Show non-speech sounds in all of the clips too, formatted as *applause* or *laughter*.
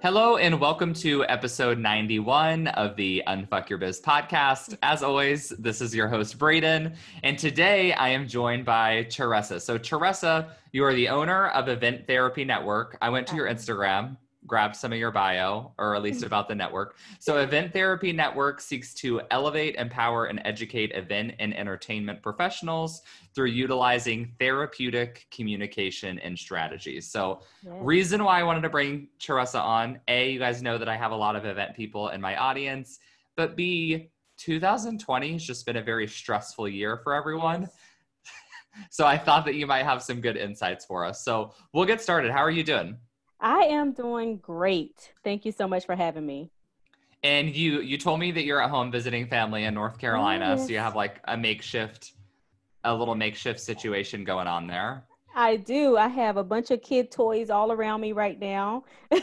Hello, and welcome to episode 91 of the Unfuck Your Biz podcast. As always, this is your host, Braden, and today I am joined by Teresa. So, Teresa, you are the owner of Event Therapy Network. I went to your Instagram grab some of your bio, or at least mm. about the network. So, Event Therapy Network seeks to elevate, empower, and educate event and entertainment professionals through utilizing therapeutic communication and strategies. So, yeah. reason why I wanted to bring Teresa on A, you guys know that I have a lot of event people in my audience, but B, 2020 has just been a very stressful year for everyone. Yes. *laughs* so, I thought that you might have some good insights for us. So, we'll get started. How are you doing? I am doing great. Thank you so much for having me. And you you told me that you're at home visiting family in North Carolina, yes. so you have like a makeshift a little makeshift situation going on there. I do. I have a bunch of kid toys all around me right now. *laughs*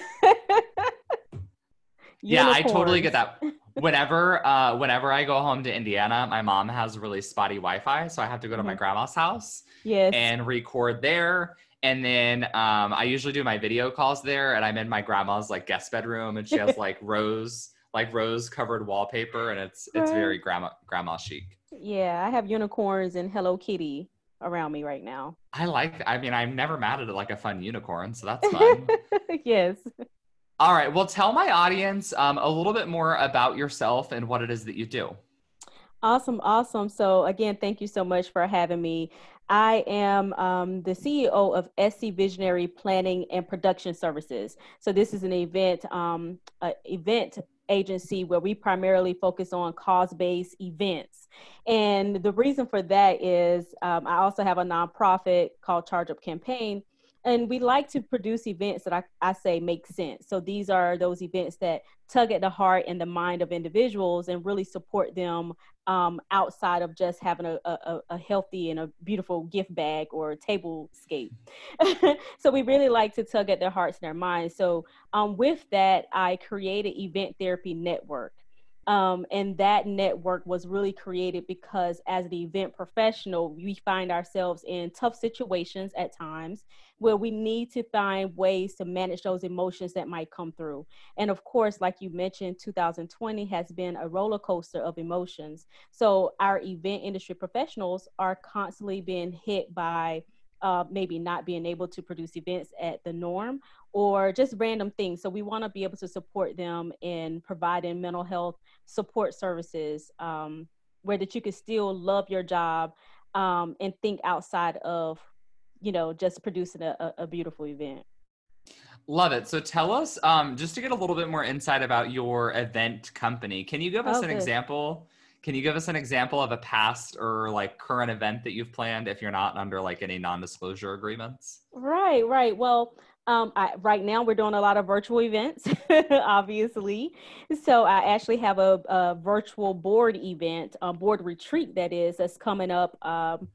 yeah, I totally get that. *laughs* Whenever uh whenever I go home to Indiana, my mom has really spotty Wi-Fi, so I have to go to mm-hmm. my grandma's house yes. and record there and then um, I usually do my video calls there, and I'm in my grandma's like guest bedroom, and she has *laughs* like rose like rose covered wallpaper, and it's it's very grandma grandma chic. Yeah, I have unicorns and Hello Kitty around me right now. I like. I mean, I'm never mad at like a fun unicorn, so that's fun. *laughs* yes. All right. Well, tell my audience um, a little bit more about yourself and what it is that you do. Awesome, awesome. So again, thank you so much for having me. I am um, the CEO of SC Visionary Planning and Production Services. So this is an event um, event agency where we primarily focus on cause-based events. And the reason for that is um, I also have a nonprofit called Charge Up Campaign and we like to produce events that I, I say make sense. So these are those events that tug at the heart and the mind of individuals and really support them um, outside of just having a, a, a, healthy and a beautiful gift bag or table scape. *laughs* so we really like to tug at their hearts and their minds. So um, with that, I created Event Therapy Network. Um, and that network was really created because as the event professional, we find ourselves in tough situations at times where we need to find ways to manage those emotions that might come through. And of course, like you mentioned, 2020 has been a roller coaster of emotions. So our event industry professionals are constantly being hit by uh, maybe not being able to produce events at the norm or just random things. So we want to be able to support them in providing mental health support services um, where that you can still love your job um, and think outside of you know just producing a, a beautiful event love it so tell us um, just to get a little bit more insight about your event company can you give us oh, an good. example can you give us an example of a past or like current event that you've planned if you're not under like any non-disclosure agreements right right well um, I, right now we're doing a lot of virtual events *laughs* obviously so i actually have a, a virtual board event a board retreat that is that's coming up um,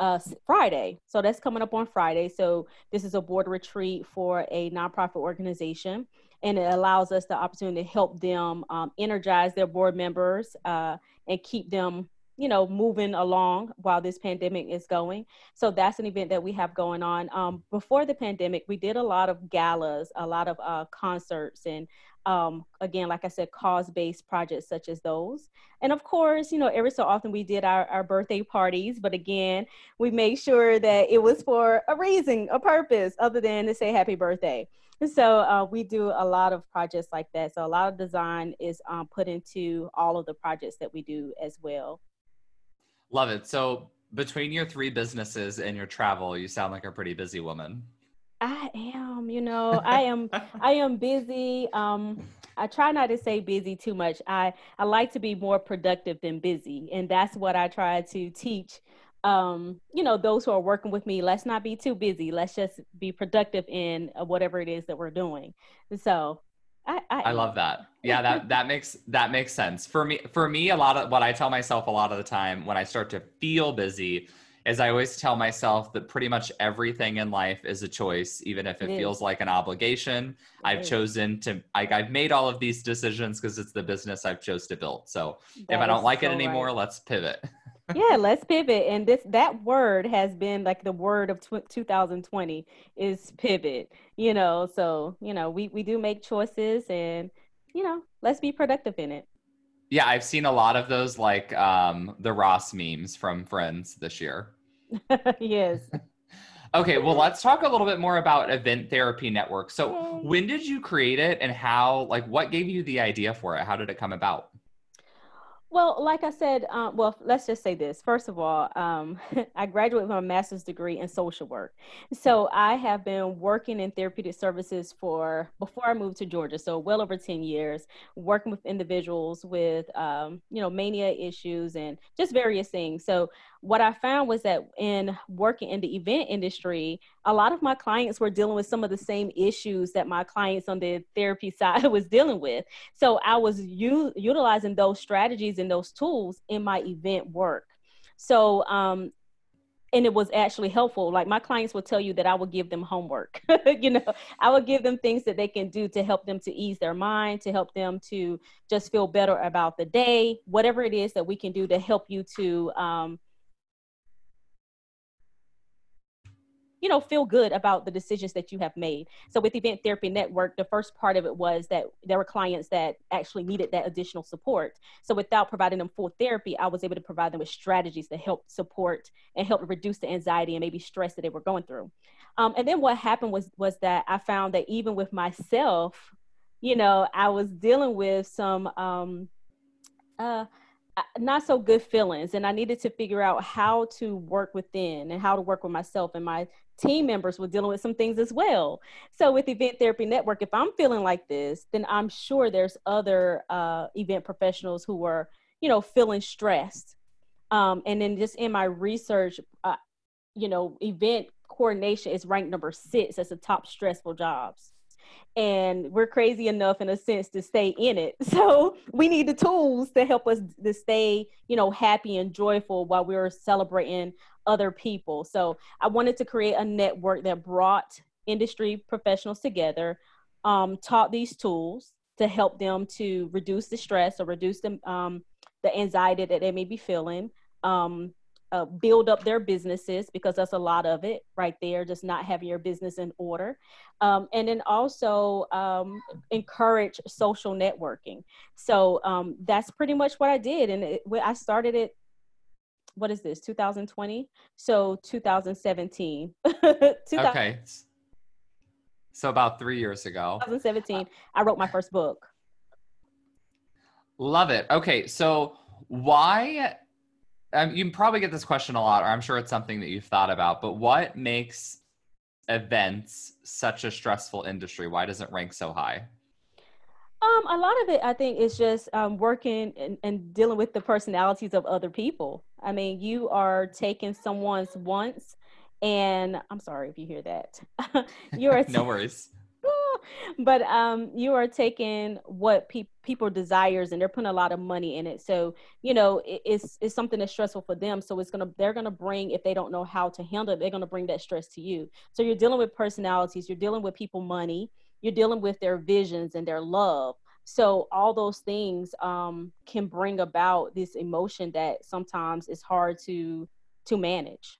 uh, Friday. So that's coming up on Friday. So this is a board retreat for a nonprofit organization, and it allows us the opportunity to help them um, energize their board members uh, and keep them, you know, moving along while this pandemic is going. So that's an event that we have going on. Um, before the pandemic, we did a lot of galas, a lot of uh, concerts, and um, again, like I said, cause based projects such as those. And of course, you know, every so often we did our, our birthday parties, but again, we made sure that it was for a reason, a purpose, other than to say happy birthday. So uh, we do a lot of projects like that. So a lot of design is um, put into all of the projects that we do as well. Love it. So between your three businesses and your travel, you sound like a pretty busy woman. I am, you know, I am *laughs* I am busy. Um I try not to say busy too much. I I like to be more productive than busy, and that's what I try to teach um, you know, those who are working with me, let's not be too busy. Let's just be productive in uh, whatever it is that we're doing. So I, I, I, love that. Yeah, that that makes that makes sense. For me for me a lot of what I tell myself a lot of the time when I start to feel busy is I always tell myself that pretty much everything in life is a choice, even if it, it feels like an obligation. It I've is. chosen to, like, I've made all of these decisions because it's the business I've chose to build. So that if I don't like so it anymore, right. let's pivot. *laughs* yeah, let's pivot. And this that word has been like the word of tw- 2020 is pivot. You know, so you know we we do make choices, and you know, let's be productive in it. Yeah, I've seen a lot of those like um, the Ross memes from Friends this year. *laughs* yes. *laughs* okay, well, let's talk a little bit more about Event Therapy Network. So, when did you create it and how, like, what gave you the idea for it? How did it come about? Well, like I said, um, well, let's just say this. First of all, um, *laughs* I graduated with a master's degree in social work. So I have been working in therapeutic services for before I moved to Georgia. So well over 10 years, working with individuals with, um, you know, mania issues and just various things. So what I found was that in working in the event industry, a lot of my clients were dealing with some of the same issues that my clients on the therapy *laughs* side was dealing with. So I was u- utilizing those strategies and those tools in my event work. So um, and it was actually helpful like my clients will tell you that i will give them homework *laughs* you know i will give them things that they can do to help them to ease their mind to help them to just feel better about the day whatever it is that we can do to help you to um, you know feel good about the decisions that you have made. So with event therapy network the first part of it was that there were clients that actually needed that additional support. So without providing them full therapy i was able to provide them with strategies to help support and help reduce the anxiety and maybe stress that they were going through. Um, and then what happened was was that i found that even with myself you know i was dealing with some um, uh, not so good feelings and i needed to figure out how to work within and how to work with myself and my team members were dealing with some things as well. So with event therapy network if i'm feeling like this then i'm sure there's other uh, event professionals who are you know feeling stressed. Um, and then just in my research uh, you know event coordination is ranked number six as the top stressful jobs and we're crazy enough in a sense to stay in it. *laughs* So we need the tools to help us to stay you know happy and joyful while we're celebrating other people. So i wanted to create a network that brought industry professionals together um, taught these tools to help them to reduce the stress or reduce the, um, the anxiety that they may be feeling um, uh, build up their businesses because that's a lot of it right there, just not having your business in order. Um, and then also um, encourage social networking. So um, that's pretty much what I did. And it, I started it, what is this, 2020? So 2017. *laughs* 2000, okay. So about three years ago. 2017, I wrote my first book. Love it. Okay. So why um, you probably get this question a lot, or I'm sure it's something that you've thought about. But what makes events such a stressful industry? Why does it rank so high? Um, a lot of it, I think, is just um, working and, and dealing with the personalities of other people. I mean, you are taking someone's wants, and I'm sorry if you hear that. *laughs* you are *laughs* no worries. *laughs* but um, you are taking what pe- people desires and they're putting a lot of money in it. So you know it, it's it's something that's stressful for them. So it's gonna they're gonna bring if they don't know how to handle it, they're gonna bring that stress to you. So you're dealing with personalities, you're dealing with people money, you're dealing with their visions and their love. So all those things um, can bring about this emotion that sometimes is hard to to manage.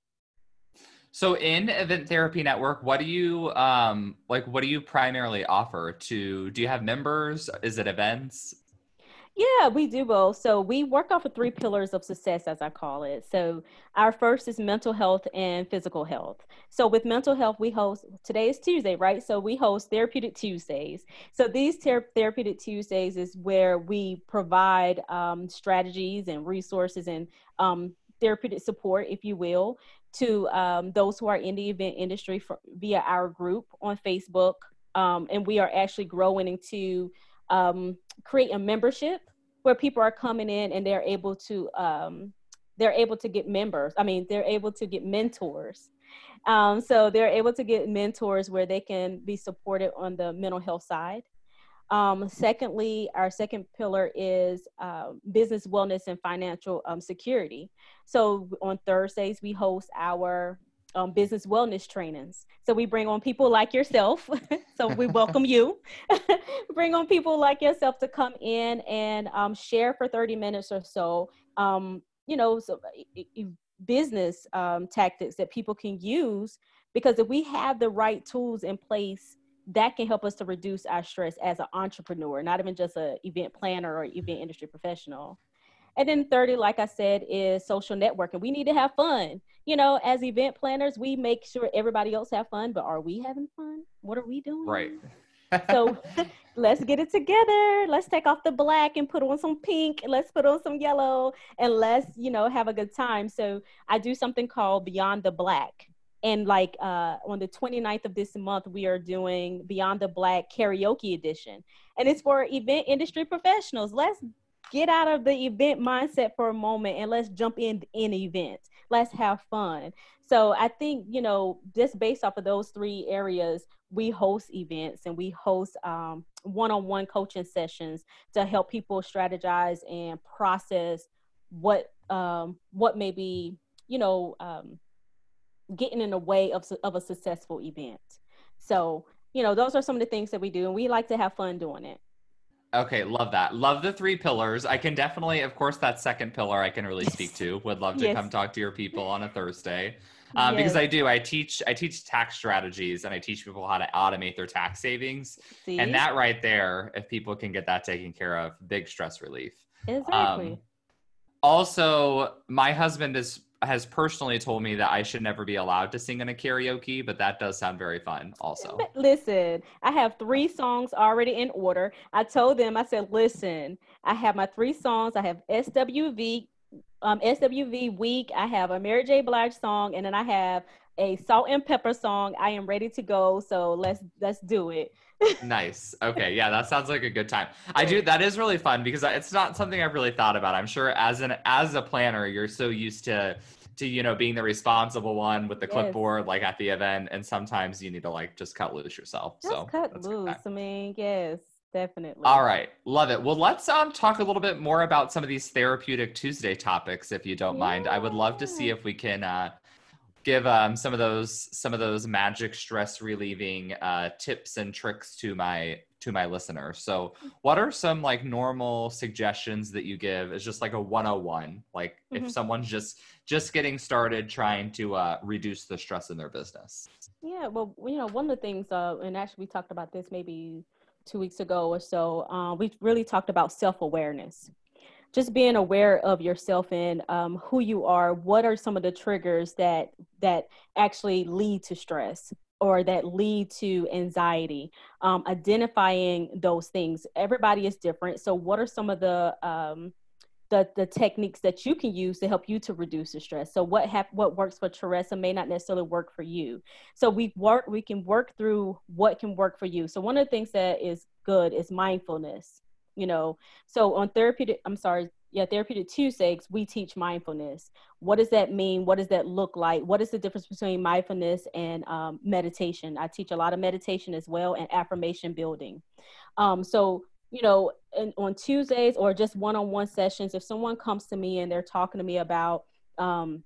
So in Event Therapy Network, what do you um like what do you primarily offer to do you have members? Is it events? Yeah, we do both. So we work off of three pillars of success, as I call it. So our first is mental health and physical health. So with mental health, we host today is Tuesday, right? So we host Therapeutic Tuesdays. So these ter- Therapeutic Tuesdays is where we provide um, strategies and resources and um, therapeutic support, if you will, to um, those who are in the event industry for, via our group on Facebook. Um, and we are actually growing into um, create a membership where people are coming in and they're able to um, they're able to get members. I mean, they're able to get mentors. Um, so they're able to get mentors where they can be supported on the mental health side. Um, secondly, our second pillar is uh, business wellness and financial um, security. So on Thursdays, we host our um, business wellness trainings. So we bring on people like yourself. *laughs* so we welcome you. *laughs* bring on people like yourself to come in and um, share for 30 minutes or so. Um, you know, so, business um, tactics that people can use because if we have the right tools in place that can help us to reduce our stress as an entrepreneur not even just an event planner or event industry professional and then 30, like I said, is social networking. We need to have fun. You know, as event planners, we make sure everybody else have fun, but are we having fun? What are we doing? Right. *laughs* so let's get it together. Let's take off the black and put on some pink. Let's put on some yellow and let's, you know, have a good time. So I do something called Beyond the Black. And like uh, on the 29th of this month, we are doing Beyond the Black karaoke edition. And it's for event industry professionals. Let's get out of the event mindset for a moment and let's jump in in events let's have fun so i think you know just based off of those three areas we host events and we host um, one-on-one coaching sessions to help people strategize and process what um, what may be you know um, getting in the way of, of a successful event so you know those are some of the things that we do and we like to have fun doing it Okay, love that. Love the three pillars. I can definitely, of course, that second pillar I can really speak to. Would love to yes. come talk to your people on a Thursday. *laughs* Um, yes. because I do. I teach I teach tax strategies and I teach people how to automate their tax savings. See? And that right there, if people can get that taken care of, big stress relief. Exactly. Um, also, my husband is has personally told me that I should never be allowed to sing in a karaoke, but that does sound very fun also. Listen, I have three songs already in order. I told them, I said, listen, I have my three songs. I have SWV, um, SWV Weak. I have a Mary J. Blige song, and then I have a Salt-N-Pepa song. I am ready to go. So let's let's do it. Nice. Okay. Yeah, that sounds like a good time. I do. That is really fun because it's not something I've really thought about. I'm sure as an as a planner, you're so used to to you know being the responsible one with the yes. clipboard like at the event, and sometimes you need to like just cut loose yourself. Just so cut loose. I mean, yes. Definitely. All right. Love it. Well, let's um talk a little bit more about some of these therapeutic Tuesday topics if you don't yeah. mind. I would love to see if we can uh give um, some of those some of those magic stress relieving uh, tips and tricks to my to my listeners. So, what are some like normal suggestions that you give Is just like a 101? Like mm-hmm. if someone's just just getting started trying to uh, reduce the stress in their business. Yeah, well, you know, one of the things, uh, and actually we talked about this maybe two weeks ago or so. Uh, we really talked about self awareness just being aware of yourself and um, who you are what are some of the triggers that that actually lead to stress or that lead to anxiety um, identifying those things everybody is different so what are some of the um, the, the techniques that you can use to help you to reduce the stress. So what hap- what works for Teresa may not necessarily work for you. So we work we can work through what can work for you. So one of the things that is good is mindfulness you know so on therapeutic i'm sorry yeah therapeutic tuesdays we teach mindfulness. What does that mean? What does that look like? What is the difference between mindfulness and um, meditation? I teach a lot of meditation as well and affirmation building. Um, so you know on tuesdays or just one-on-one sessions if someone comes to me and they're talking to me about um,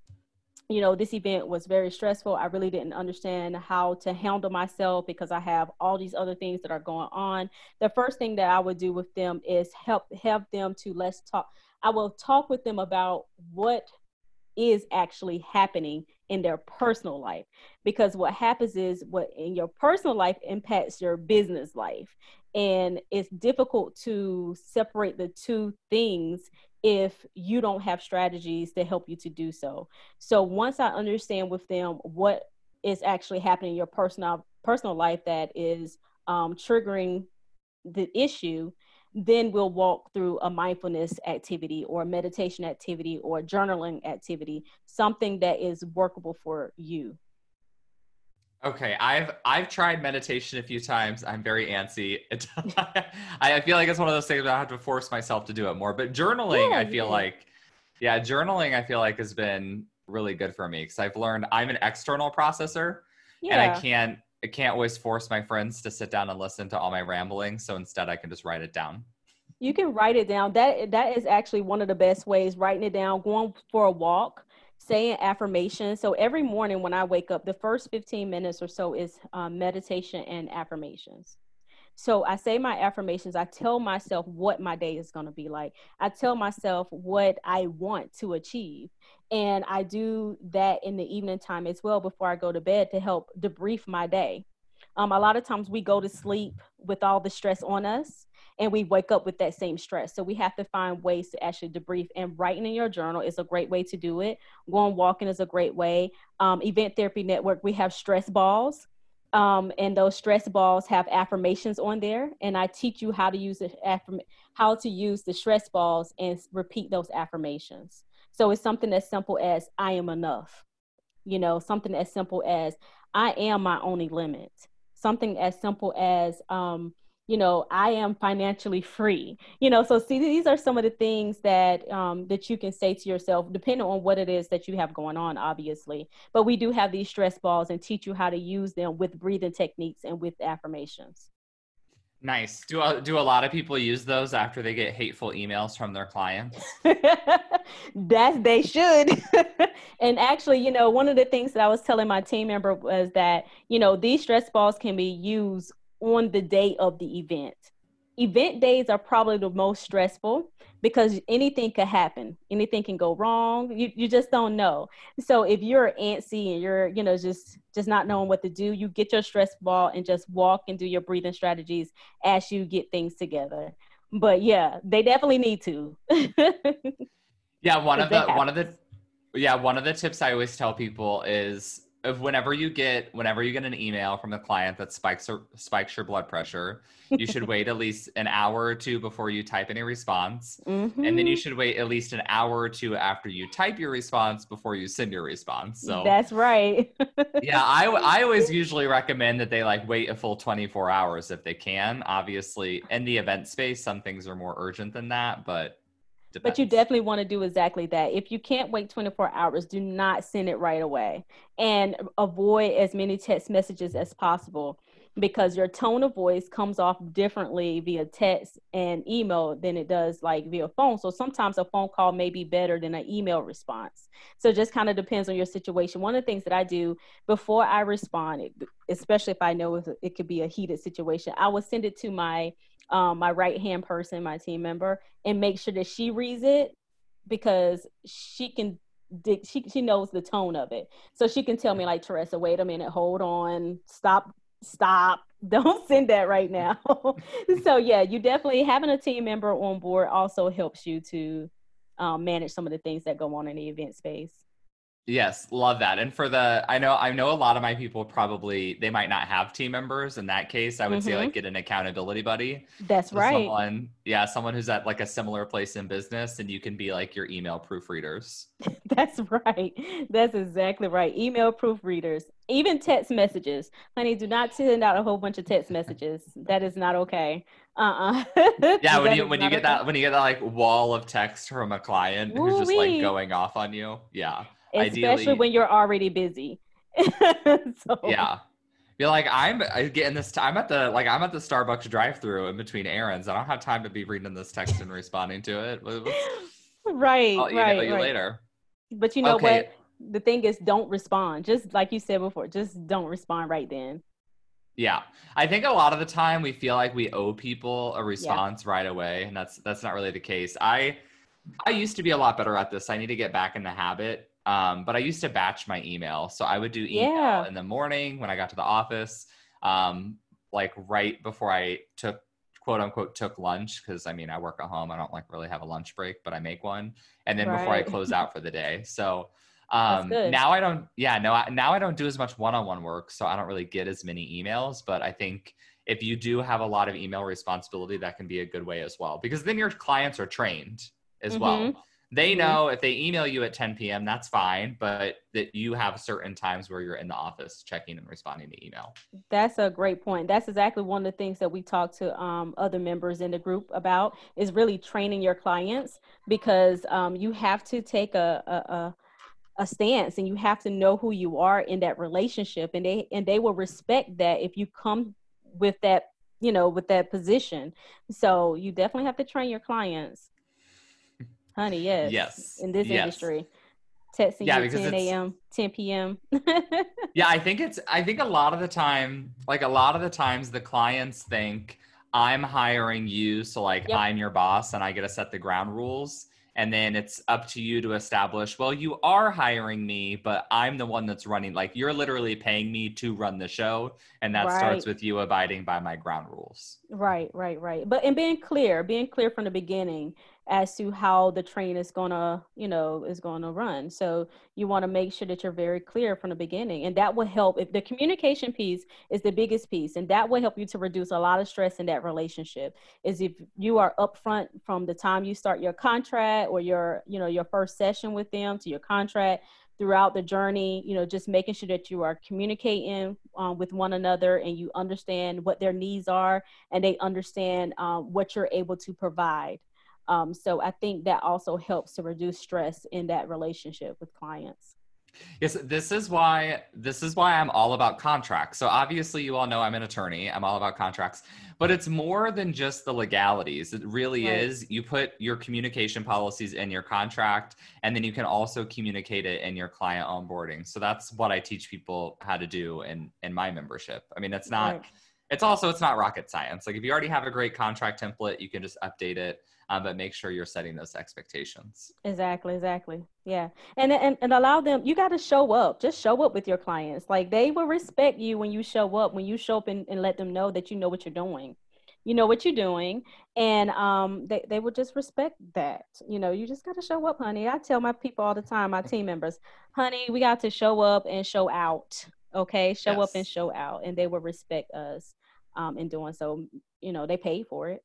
you know, this event was very stressful. I really didn't understand how to handle myself because I have all these other things that are going on. The first thing that I would do with them is help help them to let's talk. I will talk with them about what is actually happening in their personal life because what happens is what in your personal life impacts your business life. And it's difficult to separate the two things if you don't have strategies to help you to do so. So once i understand with them what is actually happening in your personal personal life that is um, triggering the issue then we'll walk through a mindfulness activity or meditation activity or journaling activity something that is workable for you Okay, I've I've tried meditation a few times. I'm very antsy. *laughs* I feel like it's one of those things I have to force myself to do it more. But journaling, yeah, I feel yeah. like, yeah, journaling, I feel like has been really good for me because I've learned I'm an external processor, yeah. and I can't I can't always force my friends to sit down and listen to all my rambling. So instead, I can just write it down. You can write it down. That that is actually one of the best ways. Writing it down, going for a walk saying affirmations. So every morning when I wake up, the first 15 minutes or so is um, meditation and affirmations. So I say my affirmations. I tell myself what my day is going to be like. I tell myself what I want to achieve. And I do that in the evening time as well before I go to bed to help debrief my day. Um, a lot of times we go to sleep with all the stress on us and we wake up with that same stress. So we have to find ways to actually debrief. And writing in your journal is a great way to do it. Going walking is a great way. Um, Event Therapy Network, we have stress balls. Um, and those stress balls have affirmations on there. And i teach you how to use the affirm- how to use the stress balls and repeat those affirmations. So it's something as simple as i am enough. You know something as simple as i am my only limit. Something as simple as um, you know i am financially free you know so see these are some of the things that um, that you can say to yourself depending on what it is that you have going on obviously. But we do have these stress balls and teach you how to use them with breathing techniques and with affirmations. Nice. Do a, do a lot of people use those after they get hateful emails from their clients? *laughs* That they should. *laughs* And actually you know one of the things that i was telling my team member was that you know these stress balls can be used on the day of the event. Event days are probably the most stressful because anything could happen. Anything can go wrong. You, you just don't know. So if you're antsy and you're, you know, just just not knowing what to do, you get your stress ball and just walk and do your breathing strategies as you get things together. But yeah, they definitely need to. *laughs* yeah, one of the one of the yeah, one of the tips I always tell people is of whenever you get whenever you get an email from the client that spikes or spikes your blood pressure, you should wait at least an hour or two before you type any response, mm-hmm. and then you mm-hmm. should wait at least an hour or two after you type your response before you send your response. So that's right. *laughs* yeah, I I always usually recommend that they like wait a full 24 hours if they can. Obviously, in the event space, some things are more urgent than that, but Depends. But you definitely want to do exactly that. If you can't wait 24 hours, do not send it right away and avoid as many text messages as possible because your tone of voice comes off differently via text and email than it does like via phone. So sometimes a phone call may be better than an email response. So it just kind of depends on your situation. One of the things that I do before I respond, especially if I know it could be a heated situation, I will send it to my um, my right hand person, my team member, and make sure that she reads it because she can she she knows the tone of it. So she can tell me like Teresa, wait a minute, hold on, stop, stop, *laughs* don't send that right now. *laughs* so yeah, you definitely having a team member on board also helps you to um, manage some of the things that go on in the event space. Yes, love that. And for the I know I know a lot of my people probably they might not have team members. In that case, I would mm-hmm. say like mm-hmm. get an accountability buddy. That's right. Someone, yeah, someone who's at like a similar place in business and you can be like your email proofreaders. *laughs* That's right. That's exactly right. Email proofreaders. Even text messages. Honey, do not send out a whole bunch of text messages. That is not okay. Uh-uh. *laughs* yeah, when you when you get okay. that when you get that like wall of text from a client Ooh-wee. who's just like going off on you. Yeah especially Ideally, when you're already busy. *laughs* so. Yeah. Be like, I'm uh, getting this. i I'm at the like I'm at the Starbucks drive-through in between errands. I don't have time to be reading this text and responding to it. *laughs* right. I'll email right, you right. later. But you know okay. what? The thing is, don't respond. Just like you said before, just don't respond right then. Yeah. I think a lot of the time we feel like we owe people a response yeah. right away, and that's that's not really the case. I I used to be a lot better at this. I need to get back in the habit Um, but I used to batch my email. So I would do email Yeah. in the morning when I got to the office, um, like right before I took quote unquote took lunch because I mean I work at home. I don't like really have a lunch break, but I make one, and then before I close out for the day. *laughs* So um, now I don't. Yeah, no. I, now I don't do as much one-on-one work, so I don't really get as many emails. But I think if you do have a lot of email responsibility, that can be a good way as well because then your clients are trained as well. They Mhm. know if they email you at 10 p.m., that's fine, but that you have certain times where you're in the office checking and responding to email. That's a great point. That's exactly one of the things that we talk to um, other members in the group about is really training your clients because um, you have to take a, a, a a stance and you have to know who you are in that relationship and they and they will respect that if you come with that you know with that position so you definitely have to train your clients honey yes Yes, in this yes. industry texting Yeah, you 10 a.m 10 p.m *laughs* Yeah, I think it's, I think a lot of the time, like a lot of the times the clients think I'm hiring you. So, like, Yep. I'm your boss and I get to set the ground rules. And then it's up to you to establish, well, you are hiring me, but I'm the one that's running. Like, you're literally paying me to run the show. And that starts with you abiding by my ground rules. Right, right, right. But and being clear, being clear from the beginning as to how the train is gonna, you know, is gonna run. So you want to make sure that you're very clear from the beginning, and that will help. If the communication piece is the biggest piece, and that will help you to reduce a lot of stress in that relationship. Is if you are upfront from the time you start your contract or your, you know, your first session with them to your contract throughout the journey you know just making sure that you are communicating um, with one another and you understand what their needs are and they understand um, what you're able to provide um, so i think that also helps to reduce stress in that relationship with clients Yes, this is why this is why I'm all about contracts. So obviously you all know I'm an attorney. I'm all about contracts, but it's more than just the legalities. It really Right. is. You put your communication policies in your contract and then you can also communicate it in your client onboarding. So that's what I teach people how to do in in my membership. I mean, it's not Right. it's also it's not rocket science. Like if you already have a great contract template, you can just update it, um, but make sure you're setting those expectations. exactly exactly. Yeah. And and, and allow them you got to show up. Just show up with your clients. Like they will respect you when you show up when you show up and, and let them know that you know what you're doing. You know what you're doing and um they, they will just respect that. You know you just got to show up honey. I tell my people all the time my team *laughs* members honey we got to show up and show out okay? Show up and show out and they will respect us um in doing so. You know they pay for it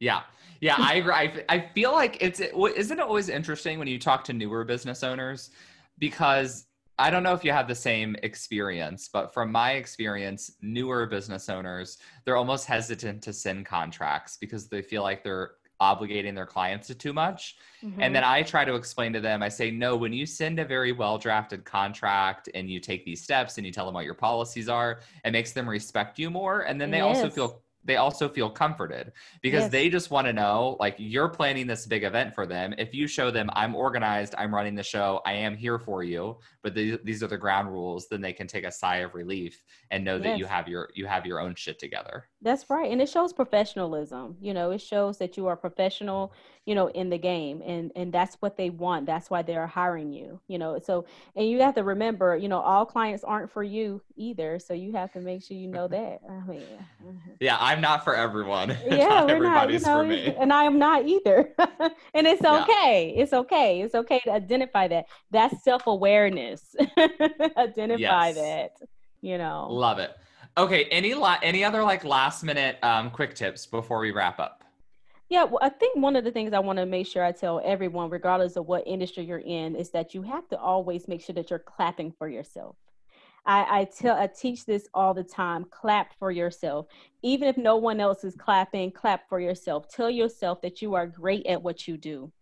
Yeah, yeah, I agree. I, I feel like it's isn't it always interesting when you talk to newer business owners because I don't know if you have the same experience, but from my experience, newer business owners they're almost hesitant to send contracts because they feel like they're obligating their clients to too much. Mhm. And then I try to explain to them, I say, no, when you send a very well drafted contract and you take these steps and you tell them what your policies are, it makes them respect you more. And then they also feel they also feel comforted because Yes. they just want to know like you're planning this big event for them. If you show them i'm organized i'm running the show i am here for you but these, these are the ground rules then they can take a sigh of relief and know that you have your you have your own shit together That's right. And it shows professionalism. You know, it shows that you are professional, you know, in the game. And and that's what they want. That's why they're hiring you. You know, so and you have to remember, you know, all clients aren't for you either. So you have to make sure you know *laughs* that. I mean, uh-huh. yeah i'm not for everyone *laughs* yeah, not we're not, you everybody's know, for me and I am not either. *laughs* and it's Yeah. okay. It's okay. It's okay to identify that. That's self-awareness. identify Yes. that, you know. love it okay any la- any other like last minute um quick tips before we wrap up Yeah, well, I think one of the things I want to make sure I tell everyone, regardless of what industry you're in, is that you have to always make sure that you're clapping for yourself. I, I tell I teach this all the time. Clap for yourself. Even if no one else is clapping, clap for yourself. Tell yourself that you are great at what you do.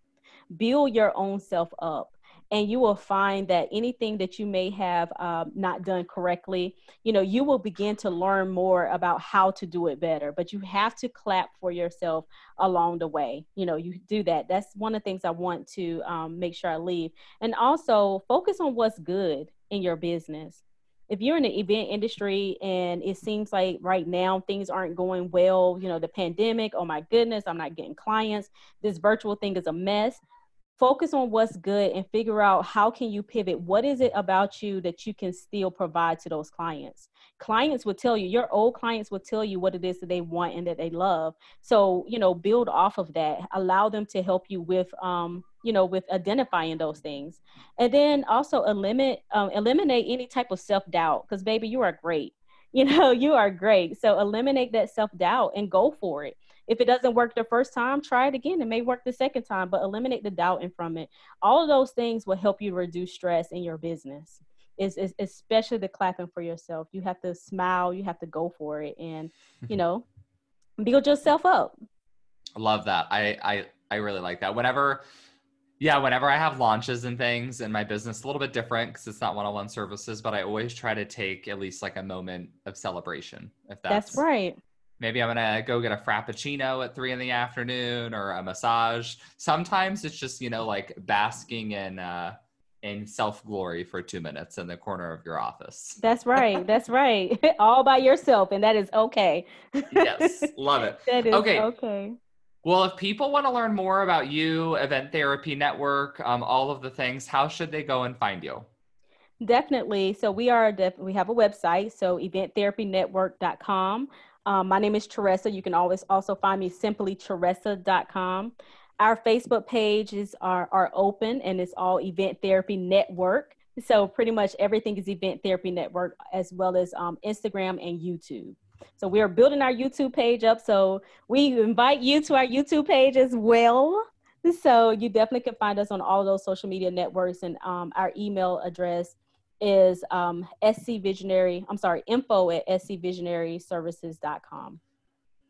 Build your own self up. And you will find that anything that you may have um, not done correctly, you know, you will begin to learn more about how to do it better. But you have to clap for yourself along the way. You know, you do that. That's one of the things I want to um, make sure I leave. And also focus on what's good in your business. If you're in the event industry and it seems like right now things aren't going well, you know, the pandemic, oh my goodness, I'm not getting clients, this virtual thing is a mess. Focus on what's good and figure out how can you pivot. What is it about you that you can still provide to those clients? Clients will tell you your old clients will tell you what it is that they want and that they love. So you know build off of that. Allow them to help you with um you know with identifying those things. And then also eliminate um, eliminate any type of self-doubt because baby you are great. *laughs* You know you are great. So eliminate that self-doubt and go for it if it doesn't work the first time, try it again. It may work the second time, but eliminate the doubt in from it. All of those things will help you reduce stress in your business. Is especially the clapping for yourself. You have to smile. You have to go for it, and you *laughs* know, build yourself up. Love that. I I I really like that. Whenever yeah, whenever I have launches and things in my business, a little bit different because it's not one-on-one services, but I always try to take at least like a moment of celebration. If that's, that's right maybe I'm gonna go get a frappuccino at three in the afternoon or a massage. Sometimes it's just you know like basking in uh, in self glory for two minutes in the corner of your office. That's right. That's right. *laughs* All by yourself, and that is okay. yes, *laughs* love it. That is okay. Okay. Well, if people want to learn more about you, Event Therapy Network, um, all of the things, how should they go and find you? Definitely. So we are def- we have a website, so eventtherapynetwork.com. Um, my name is Teresa. You can always also find me simply teresa.com. Our Facebook pages are, are open and it's all Event Therapy Network. So pretty much everything is Event Therapy Network as well as um, Instagram and YouTube. So we are building our YouTube page up. So we invite you to our YouTube page as well. So you definitely can find us on all those social media networks and um, our email address is um, SC Visionary, I'm sorry, info at scvisionaryservices.com.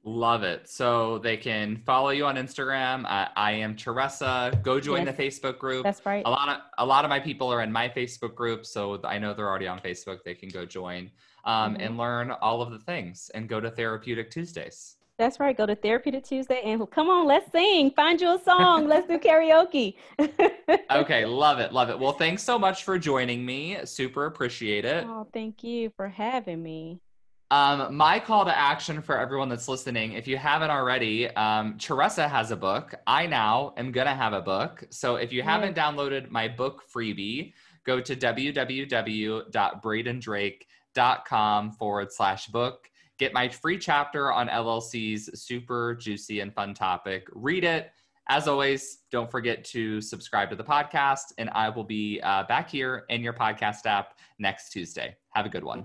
Love it. So they can follow you on Instagram. Uh, I am Teresa. Go join yes. the Facebook group. That's right. A lot of a lot of my people are in my Facebook group, so I know they're already on Facebook. They can go join um, mm-hmm. and learn all of the things and go to Therapeutic Tuesdays. That's right. Go to Therapeutic Tuesday and come on, let's sing. Find you a song. *laughs* let's do karaoke. *laughs* okay, love it. Love it. Well, thanks so much for joining me. Super appreciate it. Oh, thank you for having me. Um, my call to action for everyone that's listening, if you haven't already, um, Teresa has a book. I now am going to have a book. So if you haven't downloaded my book freebie, go to www.bradendrake.com forward slash book Get my free chapter on LLC's super juicy and fun topic. Read it. As always, don't forget to subscribe to the podcast, and I will be uh, back here in your podcast app next Tuesday. Have a good one.